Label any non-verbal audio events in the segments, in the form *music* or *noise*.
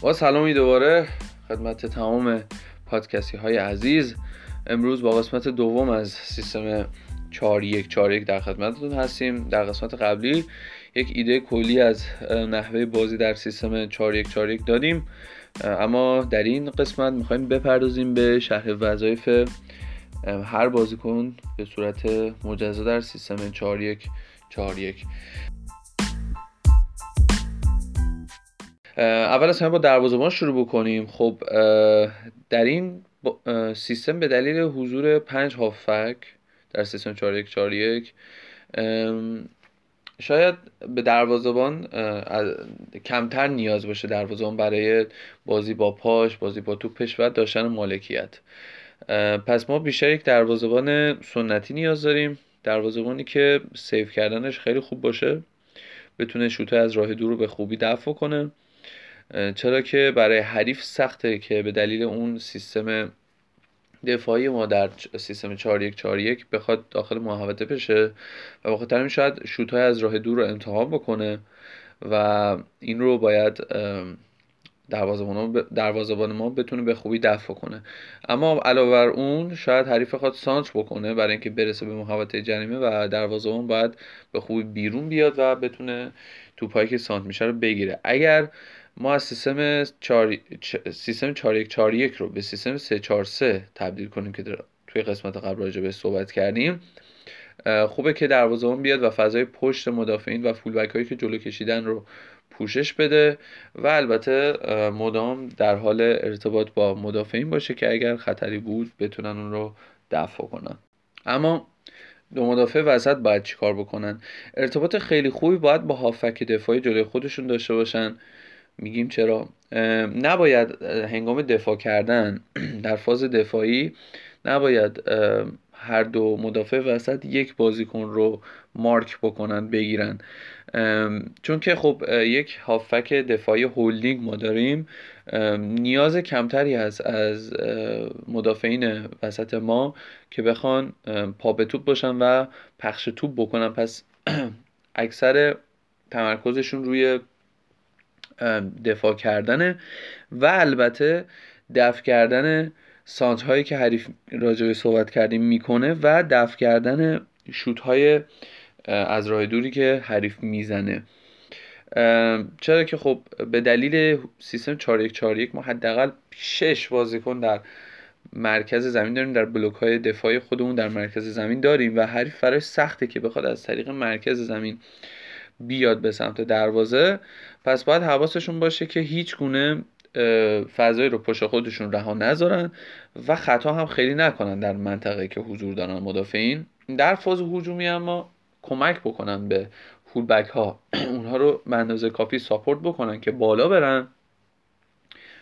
با سلامی دوباره خدمت تمام پادکستی های عزیز. امروز با قسمت دوم از سیستم 4141 در خدمتتون هستیم. در قسمت قبلی یک ایده کلی از نحوه بازی در سیستم 4141 دادیم اما در این قسمت می‌خوایم بپردازیم به شرح وظایف هر بازیکن به صورت مجزا در سیستم 4141 اول از همه با دروازه‌بان شروع بکنیم. خب در این سیستم به دلیل حضور پنج هافک در سیستم 4141 شاید به دروازه‌بان کمتر نیاز باشه دروازه‌بان برای بازی با پاش بازی با توپش و داشتن مالکیت. پس ما بیشتر یک دروازه‌بان سنتی نیاز داریم. دروازه‌بانی که سیف کردنش خیلی خوب باشه. بتونه شوته از راه دور رو به خوبی دفع کنه. چرا که برای حریف سخته که به دلیل اون سیستم دفاعی ما در سیستم 4141 بخواد داخل محوطه بشه و بخاطر همین شاید شوت های از راه دور رو امتحان بکنه و این رو باید دروازه‌بان ما بتونه به خوبی دفع کنه. اما علاوه بر اون شاید حریف خواهد سانچ بکنه برای اینکه برسه به محوطه جریمه و دروازه‌بان باید به خوبی بیرون بیاد و بتونه توپایی که سانت میشه رو بگیره. اگر ما از سیستم 4 سیستم 4141 رو به سیستم 343 تبدیل کنیم که توی قسمت قبل راجع به صحبت کردیم. خوبه که دروازه‌بان بیاد و فضای پشت مدافعین و فولبک هایی که جلو کشیدن رو پوشش بده و البته مدام در حال ارتباط با مدافعین باشه که اگر خطری بود بتونن اون رو دفع کنن. اما دو مدافع وسط باید چیکار بکنن؟ ارتباط خیلی خوبی باید با هافک دفاعی جلوی خودشون داشته باشن. میگیم چرا؟ نباید هنگام دفاع کردن *clears throat* در فاز دفاعی نباید هر دو مدافع وسط یک بازیکن رو مارک بکنن بگیرن. چون که خب یک هافک دفاعی هولدینگ ما داریم. نیاز کمتری هست از مدافعین وسط ما که بخوان پا به توپ باشن و پخش توپ بکنن. پس *clears throat* اکثر تمرکزشون روی دفاع کردنه و البته دفع کردن سانت هایی که حریف راجع صحبت کردیم می‌کنه و دفع کردن شوت های از راه دوری که حریف می‌زنه. چرا که خب به دلیل سیستم 4141 ما حداقل 6 بازیکن در مرکز زمین داریم در بلوک های دفاعی خودمون در مرکز زمین داریم و حریف برای سخته که بخواد از طریق مرکز زمین بیاد به سمت دروازه پس باید حواسشون باشه که هیچ گونه فضایی رو پشت خودشون رها نذارن و خطا هم خیلی نکنن در منطقه که حضور دارن مدافعین. در فاز هجومی اما کمک بکنن به فولبک ها *clears throat* اونها رو به اندازه کافی ساپورت بکنن که بالا برن.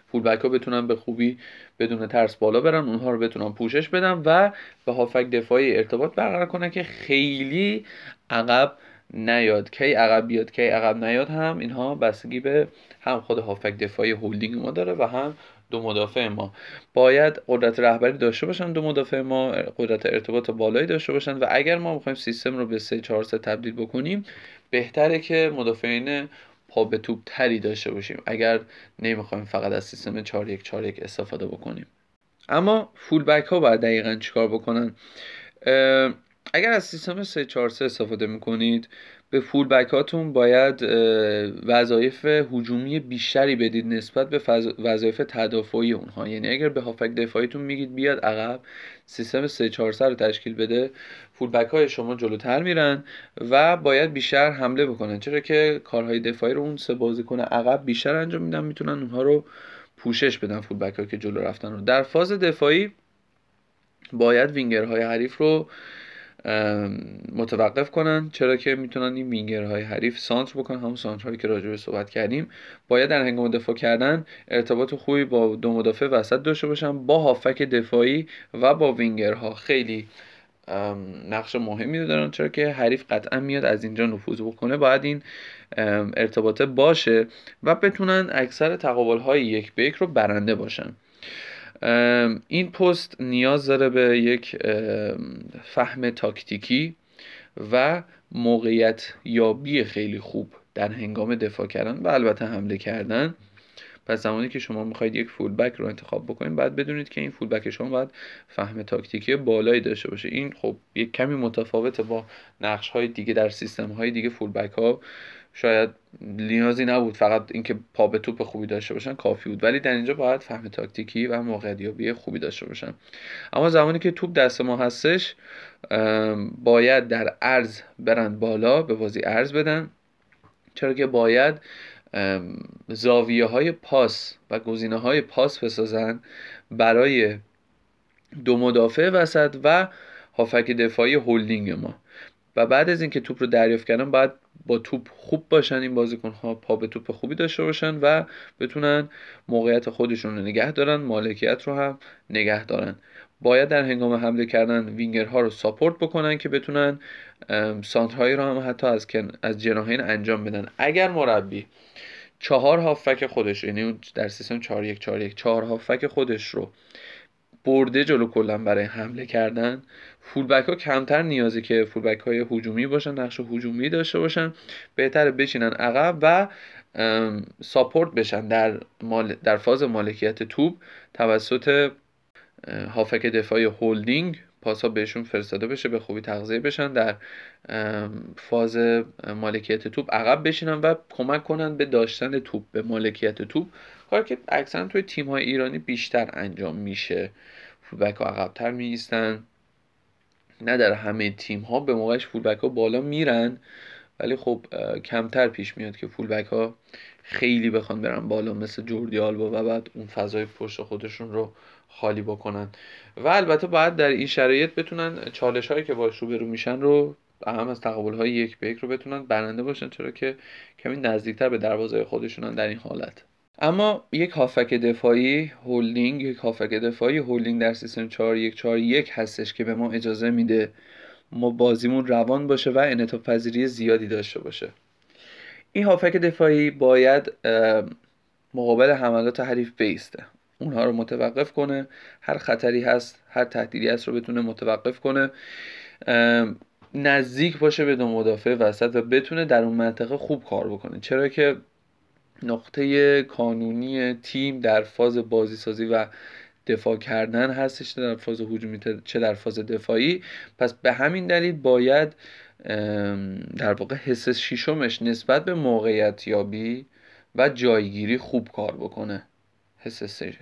فولبک ها بتونن به خوبی بدون ترس بالا برن. اونها رو بتونن پوشش بدن و به هافک دفاعی ارتباط برقرار کنن که خیلی عقب نیاد. کی عقب بیاد کی عقب نیاد هم اینها بستگی به هم خود هافک دفاعی هولدینگ ما داره و هم دو مدافع ما. باید قدرت رهبری داشته باشن دو مدافع ما قدرت ارتباط بالایی داشته باشن و اگر ما می‌خوایم سیستم رو به 3 4 3 تبدیل بکنیم بهتره که مدافعین پا به توپ تری داشته باشیم. اگر نمی‌خوایم فقط از سیستم 4 1 4 1 استفاده بکنیم. اما فول بک ها باید دقیقا چیکار بکنن؟ اگر از سیستم 343 استفاده می‌کنید به فول بکاتون باید وظایف هجومی بیشتری بدید نسبت به وظایف تدافعی اونها. یعنی اگر به هافک دفاعیتون میگید بیاد عقب سیستم 343 رو تشکیل بده فول بک های شما جلوتر میرن و باید بیشتر حمله بکنن. چرا که کارهای دفاعی رو اون سه بازیکن عقب بیشتر انجام میدن می‌تونن اونها رو پوشش بدن فول بک ها که جلو رفتن رو. در فاز دفاعی باید وینگرهای حریف رو متوقف کنن. چرا که می‌تونن این وینگرهای حریف سانتر بکنن؟ همون هایی که راجع به صحبت کردیم. باید در هنگام دفاع کردن ارتباط خوبی با دو مدافع وسط داشته باشن با هافک دفاعی و با وینگرها. خیلی نقش مهمی دارن. چرا که حریف قطعا میاد از اینجا نفوذ بکنه. باید این ارتباطه باشه و بتونن اکثر تقابل های یک به یک رو برنده باشن. این پست نیاز داره به یک فهم تاکتیکی و موقعیت یابی خیلی خوب در هنگام دفاع کردن و البته حمله کردن. پس زمانی که شما می‌خواید یک فولبک رو انتخاب بکنید بعد بدونید که این فولبک شما باید فهم تاکتیکی بالایی داشته باشه. این خب یک کمی متفاوته با نقش های دیگه در سیستم های دیگه فولبک ها شاید نیازی نبود فقط اینکه پا به توپ خوبی داشته باشن کافی بود. ولی در اینجا باید فهم تاکتیکی و موقعیت خوبی داشته باشن. اما زمانی که توپ دست ما هستش باید در عرض برند بالا به بازی عرض بدن. چرا که باید زاویه های پاس و گزینه های پاس بسازن برای دو مدافع وسط و هافک دفاعی هولدینگ ما. و بعد از اینکه توپ رو دریافت کردن باید با توپ خوب باشن این بازیکن ها پا به توپ خوبی داشته باشن و بتونن موقعیت خودشون رو نگه دارن مالکیت رو هم نگه دارن. باید در هنگام حمله کردن وینگرها رو ساپورت بکنن که بتونن سانترهایی رو هم حتی از, از جناهین انجام بدن. اگر مربی چهار هافک خودش یعنی در سیستم 4 1 4 1 چهار هافک خودش رو برده جلو کلا برای حمله کردن فولبک ها کمتر نیازی که فولبک های هجومی باشن نقش هجومی داشته باشن بهتره بشینن عقب و ساپورت بشن. در, در فاز مالکیت توپ توسط هافک دفاعی هولدینگ پاس ها بهشون فرستاده بشه به خوبی تغذیه بشن. در فاز مالکیت توپ عقب بشینن و کمک کنن به داشتن توپ به مالکیت توپ. کار که اکثرا توی تیم های ایرانی بیشتر انجام میشه. فولبک ها عقبتر می نه در همه تیم ها به موقعش فولبک ها بالا میرن. ولی خب کمتر پیش میاد که فولبک ها خیلی بخوان برن بالا مثل جوردی آلبا و بعد اون فضای پشت خودشون رو خالی بکنن. و البته باید در این شرایط بتونن چالش هایی که باش روبرو میشن رو هم از تقابل های یک به یک رو بتونن برنده باشن چرا که کمی نزدیکتر به دروازه خودشونن در این حالت. اما یک هافک دفاعی هولدینگ یک هافک دفاعی هولدینگ در سیستم 4 1 4 1 هستش که به ما اجازه میده ما بازیمون روان باشه و انعطاف پذیری زیادی داشته باشه. این هافک دفاعی باید مقابل حملات حریف بیسته. اونها رو متوقف کنه. هر خطری هست هر تهدیدی هست رو بتونه متوقف کنه. نزدیک باشه به دو مدافع وسط و بتونه در اون منطقه خوب کار بکنه. چرا که نقطه کانونی تیم در فاز بازی سازی و دفاع کردن هستش در فاز هجومی چه در فاز دفاعی. پس به همین دلیل باید در واقع حس شیشمش نسبت به موقعیت یابی و جایگیری خوب کار بکنه.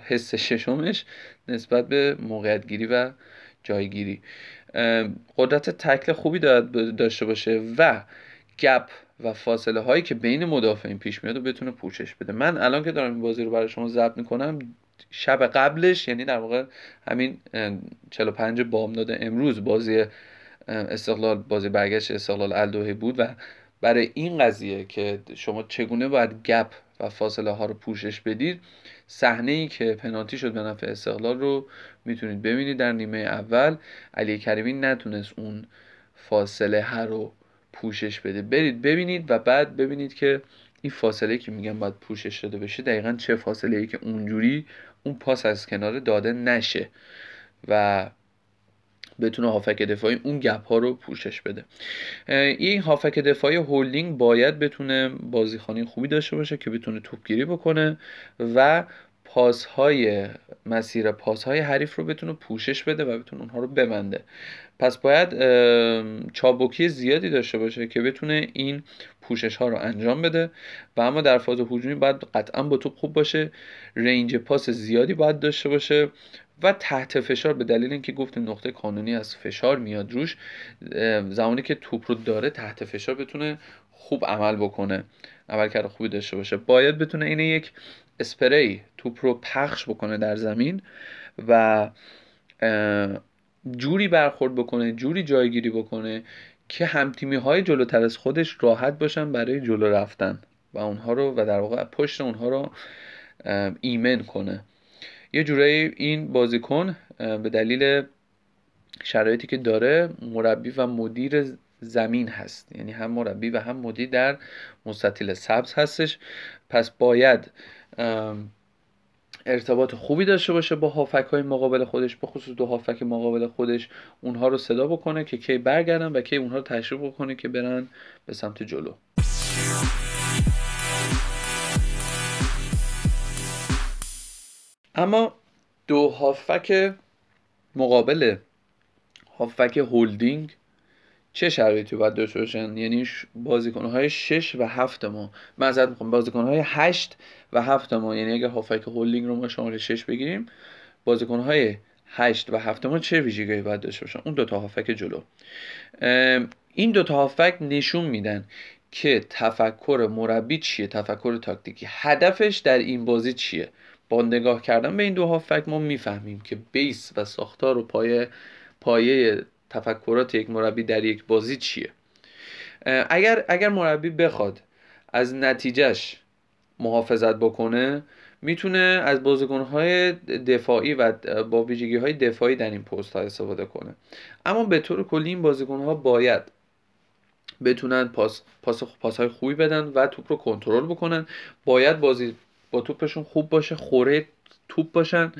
حس ششمش نسبت به موقعیت گیری و جایگیری. قدرت تکل خوبی داشته باشه و گپ و فاصله هایی که بین مدافعین پیش میاد و بتونه پوشش بده. من الان که دارم این بازی رو برای شما ضبط می‌کنم شب قبلش یعنی در واقع همین 45 بامداد امروز بازی استقلال بازی برگشت استقلال الدوهی بود و برای این قضیه که شما چگونه باید گپ و فاصله ها رو پوشش بدید صحنه ای که پنالتی شد به نفع استقلال رو می‌تونید ببینید در نیمه اول. علی کریمی نتونست اون فاصله هر رو پوشش بده. برید ببینید و بعد ببینید که این فاصله که میگم باید پوشش داده بشه دقیقا چه فاصله ای که اونجوری اون پاس از کنار داده نشه. و بتونه هافک دفاعی اون گپ ها رو پوشش بده. این هافک دفاعی هولدینگ باید بتونه بازیخانی خوبی داشته باشه که بتونه توپگیری بکنه و پاس های مسیر پاس های حریف رو بتونه پوشش بده و بتونه اونها رو ببنده. پس باید چابکی زیادی داشته باشه که بتونه این پوشش ها رو انجام بده و اما در فاز هجومی باید قطعا با توپ خوب باشه. رنج پاس زیادی باید داشته باشه. و تحت فشار به دلیل اینکه گفتیم نقطه کانونی از فشار میاد روش زمانی که توپ رو داره تحت فشار بتونه خوب عمل بکنه عملکرد خوبی داشته باشه. باید بتونه این یک اسپری توپ رو پخش بکنه در زمین و جوری برخورد بکنه جوری جایگیری بکنه که همتیمی های جلوتر از خودش راحت باشن برای جلو رفتن و اونها رو و در واقع پشت اونها رو ایمن کنه. یه جورایی این بازیکن به دلیل شرایطی که داره مربی و مدیر زمین هست. یعنی هم مربی و هم مدیر در مستطیل سبز هستش. پس باید ارتباط خوبی داشته باشه با هافک های مقابل خودش به خصوص دو هافک مقابل خودش. اونها رو صدا بکنه که کی برگردن و کی اونها رو تشریف بکنه که برن به سمت جلو. اما دو هافک مقابل هافک هولدینگ چه شرایطی باید داشته باشن؟ یعنی بازیکن های 6 و 7 ما. معذرت می‌خوام بازیکن های 8 و 7 ما. یعنی اگر هافک هولدینگ رو ما شامل 6 بگیریم بازیکن های 8 و 7 ما چه ویژگی باید داشته باشن؟ اون دو تا هافک جلو. این دو تا هافک نشون میدن که تفکر مربی چیه؟ تفکر تاکتیکی. هدفش در این بازی چیه؟ با نگاه کردن به این دو هافک ما می‌فهمیم که بیس و ساختار و پایه پایه تفکرات یک مربی در یک بازی چیه. اگر اگر مربی بخواد از نتیجهش محافظت بکنه می‌تونه از بازیکنهای دفاعی و با ویژگی های دفاعی در این پست ها استفاده کنه. اما به طور کلی این بازیکنها باید بتونن پاس, پاس, پاس های خوبی بدن و توپ رو کنترل بکنن. باید بازی با توپشون خوب باشه خوره توپ باشن.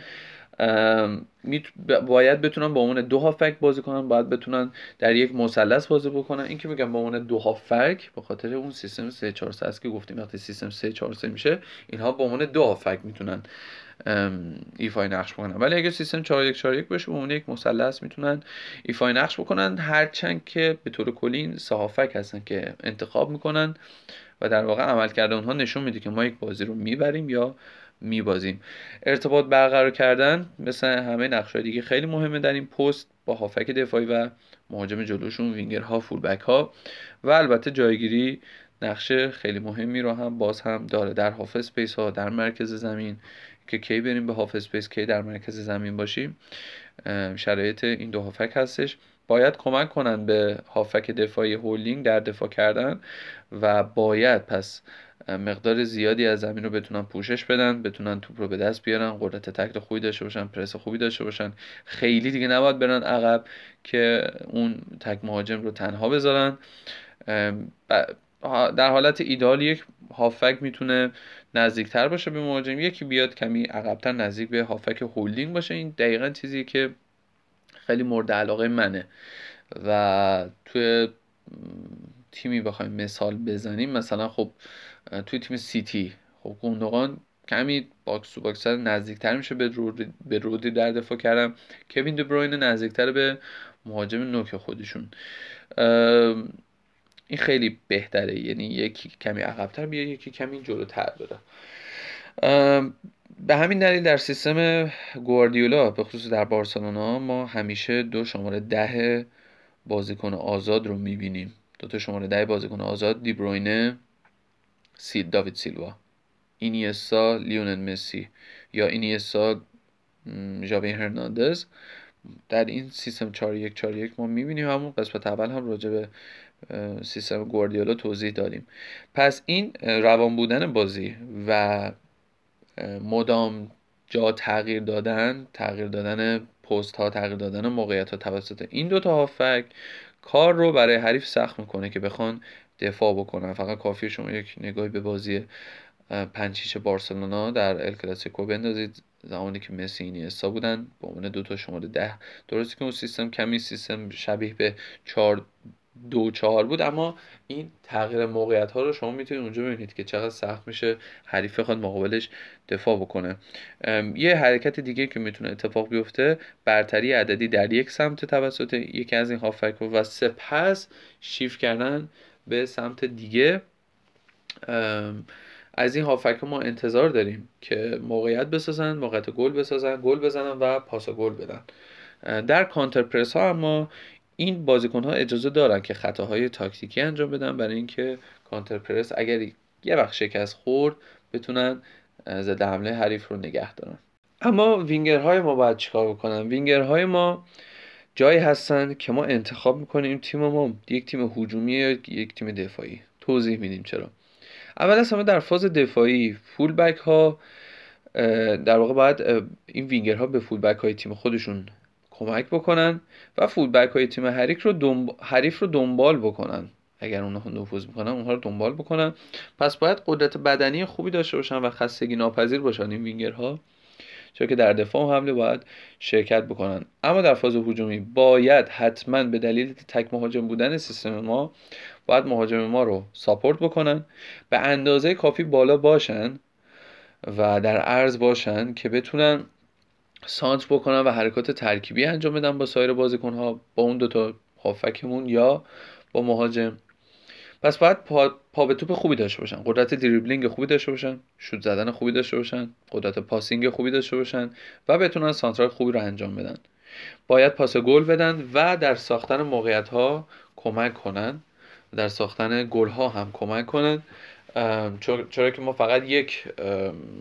باید بتونن با عنوان دو هافبک بازی کنن باید بتونن در یک مثلث بازی بکنن. این که میگم با عنوان دو هافبک به خاطر اون سیستم 3 4 3 است که گفتیم وقتی سیستم 3 4 3 میشه اینها با عنوان دو هافبک می‌تونن ایفای نقش بکنن. ولی اگر سیستم 4 1 4 1 باشه به عنوان یک مثلث می‌تونن ایفای نقش بکنن. هرچند که به طور کلی این هافبک هستن که انتخاب می‌کنن و در واقع عملکرد اونها نشون میده که ما یک بازی رو می‌بریم یا میبازیم. ارتباط برقرار کردن مثل همه نقش‌های دیگه خیلی مهمه در این پست. با هافبک دفاعی و مهاجم جلوشون وینگرها فولبک ها و البته جایگیری نقش خیلی مهمی رو هم باز هم داره. در half space ها در مرکز زمین که کی بریم به half space کی در مرکز زمین باشیم شرایط این دو هافبک هستش. باید کمک کنن به هافبک دفاعی هولینگ در دفاع کردن و باید پس مقدار زیادی از زمین رو بتونن پوشش بدن بتونن توپ رو به دست بیارن قدرت تکل خوبی داشته باشن پرس خوبی داشته باشن. خیلی دیگه نباید برن عقب که اون تک مهاجم رو تنها بذارن. در حالت ایدال یک هافک می‌تونه نزدیکتر باشه به مهاجم. یکی بیاد کمی عقبتر نزدیک به هافک هولدینگ باشه. این دقیقا چیزی که خیلی مورد علاقه منه. و توی تیمی بخوایم مثال بزنیم. مثلا خب توی تیم سیتی خب گوندوغان کمی box to box نزدیکتر میشه به رودری, به رودری در دفاع کردن کوین دبروین نزدیکتر به مهاجم نوک خودشون. این خیلی بهتره. یعنی یکی کمی عقبتر بیاد یکی کمی جلوتر بره به همین دلیل در سیستم گواردیولا به خصوص در بارسلونا ما همیشه دو شماره ده بازیکن آزاد رو می‌بینیم. دو تا شماره ده بازیکن آزاد دیبروینه سید داوید سیلوا. اینیسا لیونل مسی یا اینیسا ژاوی هرناندز. در این سیستم 4 1 4 1 ما می‌بینیم. همون قسمت اول هم راجع به سیستم گواردیولا توضیح دادیم. پس این روان بودن بازی و مدام جا تغییر دادن تغییر دادن پست ها تغییر دادن موقعیت ها توسط این دوتا هافک کار رو برای حریف سخت می‌کنه که بخوان دفاع بکنن. فقط کافی شما یک نگاهی به بازی پنچیش بارسلونا در ال کلاسیکو بندازید. زمانی که مسی اینیستا بودن با عنوان دو تا شماره ده. درسته که اون سیستم کمی سیستم شبیه به چهار دو چهار بود اما این تغییر موقعیت ها رو شما می‌تونید اونجا ببینید که چقدر سخت میشه حریف بخواد مقابلش دفاع بکنه. یه حرکت دیگه که می‌تونه اتفاق بیفته برتری عددی در یک سمت توسط یکی از این هافک و سپس شیف کردن به سمت دیگه. از این هافک ما انتظار داریم که موقعیت بسازن موقعیت گل بسازن گل بزنن و پاس گل بدن. در کانتر پرس ها اما این بازیکن ها اجازه دارن که خطاهای تاکتیکی انجام بدن برای اینکه کانتر پرس اگر یه وقت شکست خورد بتونن ضد حمله حریف رو نگه دارن. اما وینگرهای ما باید چیکار بکنن؟ وینگرهای ما جایی هستن که ما انتخاب می‌کنیم تیم ما یک تیم هجومی یا یک تیم دفاعی. توضیح میدیم چرا. اول از همه در فاز دفاعی فول بک ها در واقع باید این وینگر ها به فول بک های تیم خودشون کمک بکنن و فول بک های تیم حریف رو حریف رو دنبال بکنن. اگر اونها نفوذ می‌کنن اونها رو دنبال بکنن. پس باید قدرت بدنی خوبی داشته باشن و خستگی ناپذیر باشن این وینگرها. چون که در دفاع و حمله باید شرکت بکنن. اما در فاز هجومی باید حتما به دلیل تک مهاجم بودن سیستم ما باید مهاجم ما رو ساپورت بکنن. به اندازه کافی بالا باشن و در عرض باشن که بتونن سانت بکنن و حرکات ترکیبی انجام بدن با سایر بازیکنها با اون دوتا هافکمون یا با مهاجم. پس باید پا, پا به توپ خوبی داشته باشن. قدرت دریبلینگ خوبی داشته باشن شوت زدن خوبی داشته باشن قدرت پاسینگ خوبی داشته باشن و بتونن سانترال خوبی رو انجام بدن. باید پاس گل بدن و در ساختن موقعیت ها کمک کنن. در ساختن گل ها هم کمک کنن. چرا که ما فقط یک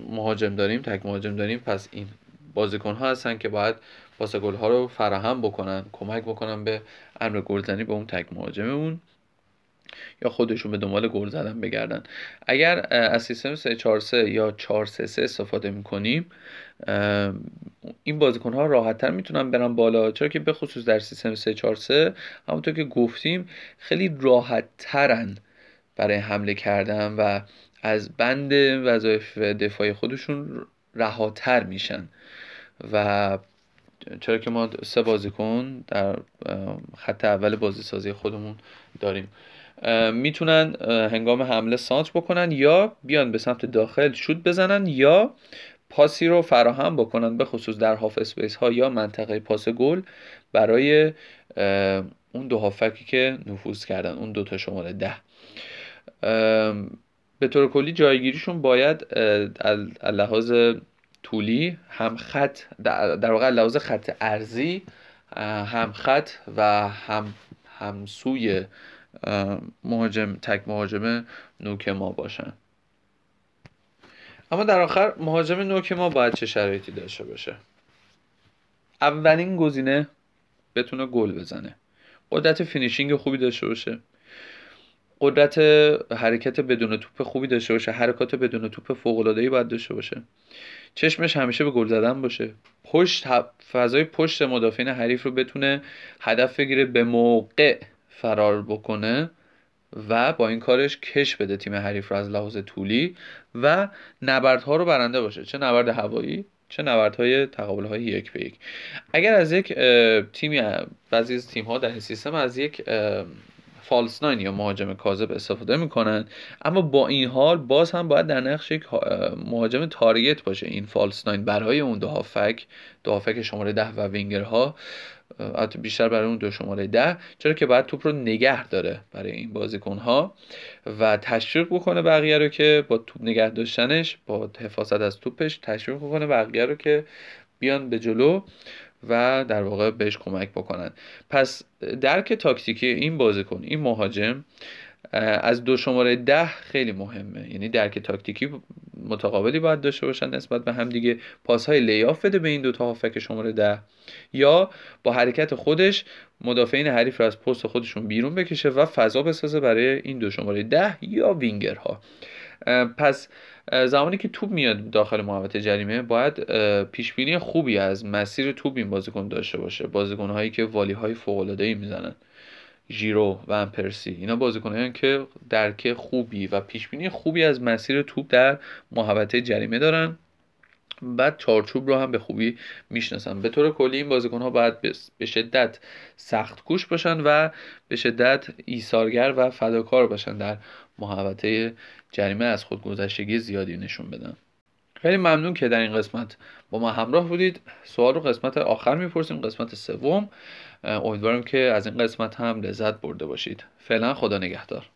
مهاجم داریم تک مهاجم داریم پس این بازیکن ها هستن که باید پاس گل ها رو فراهم بکنن کمک بکنن به امر گلزنی به اون تک مهاجممون یا خودشون به دنبال گل زدن بگردن. اگر از سیستم 343 یا 433 استفاده می‌کنیم این بازیکن ها راحت تر می‌تونن برن بالا. چرا که به خصوص در سیستم 343 همونطور که گفتیم خیلی راحت ترن برای حمله کردن و از بند وظایف دفاعی خودشون رهاتر میشن. و چرا که ما سه بازیکن در خط اول بازی سازی خودمون داریم. می‌تونن هنگام حمله سانتر بکنن یا بیان به سمت داخل شوت بزنن یا پاسی رو فراهم بکنن به خصوص در half space ها یا منطقه پاس گل برای اون دو هافبکی که نفوذ کردن اون دو تا شماره ده. به طور کلی جایگیریشون باید لحاظ طولی هم خط در واقع لحاظ خط عرضی هم خط و هم همسوی مهاجم تک مهاجم نوک ما باشن. اما در آخر مهاجم نوک ما باید چه شرایطی داشته باشه؟ اولین گزینه بتونه گل بزنه. قدرت finishing خوبی داشته باشه. قدرت حرکت بدون توپ خوبی داشته باشه. حرکات بدون توپ فوق العاده باید داشته باشه. چشمش همیشه به گل زدن باشه. پشت فضای پشت مدافعین حریف رو بتونه هدف بگیره به موقع فرار بکنه و با این کارش کش بده تیم حریف رو از لحاظ طولی و نبردها رو برنده باشه. چه نبرد هوایی چه نبردهای تقابل های یک به یک. اگر از یک تیمی بعضی از تیم ها در این سیستم از یک فالس ناین یا مهاجم کاذب استفاده می‌کنن. اما با این حال باز هم باید در نقش یک مهاجم تارگت باشه این فالس ناین برای اون دو هافک دو هافک شماره ده و وینگرها. حتی بیشتر برای اون دو شماره ده. چرا که باید توپ رو نگه داره برای این بازیکن ها و تشویق بکنه بقیه رو که با توپ نگه داشتنش با حفاظت از توپش تشویق بکنه بقیه رو که بیان به جلو. و در واقع بهش کمک بکنن. پس درک تاکتیکی این بازیکن این مهاجم از دو شماره ده خیلی مهمه. یعنی درک تاکتیکی متقابلی باید داشته باشن نسبت به هم دیگه. پاس های لیاف بده به این دو تا هافک شماره ده. یا با حرکت خودش مدافعین حریف رو از پست خودشون بیرون بکشه و فضا بسازه برای این دو شماره ده یا وینگرها. پس زمانی که توپ میاد داخل محوطه جریمه باید پیش بینی خوبی از مسیر توپ این بازیکن داشته باشه. بازیکن هایی که والی های فوق العاده ای می‌زنن. ژیرو و امپرسی. اینا بازیکنایی که درک خوبی و پیش بینی خوبی از مسیر توپ در محوطه جریمه دارن. بعد چارچوب رو هم به خوبی می‌شناسن. به طور کلی این بازیکن ها باید به شدت سخت کوش باشن و به شدت ایثارگر و فداکار باشن در محوطه جریمه از خودگذشتگی زیادی نشون بدن. خیلی ممنون که در این قسمت با ما همراه بودید. سوال رو قسمت آخر می‌پرسیم قسمت سوم. امیدوارم که از این قسمت هم لذت برده باشید. فعلا خدا نگهدار.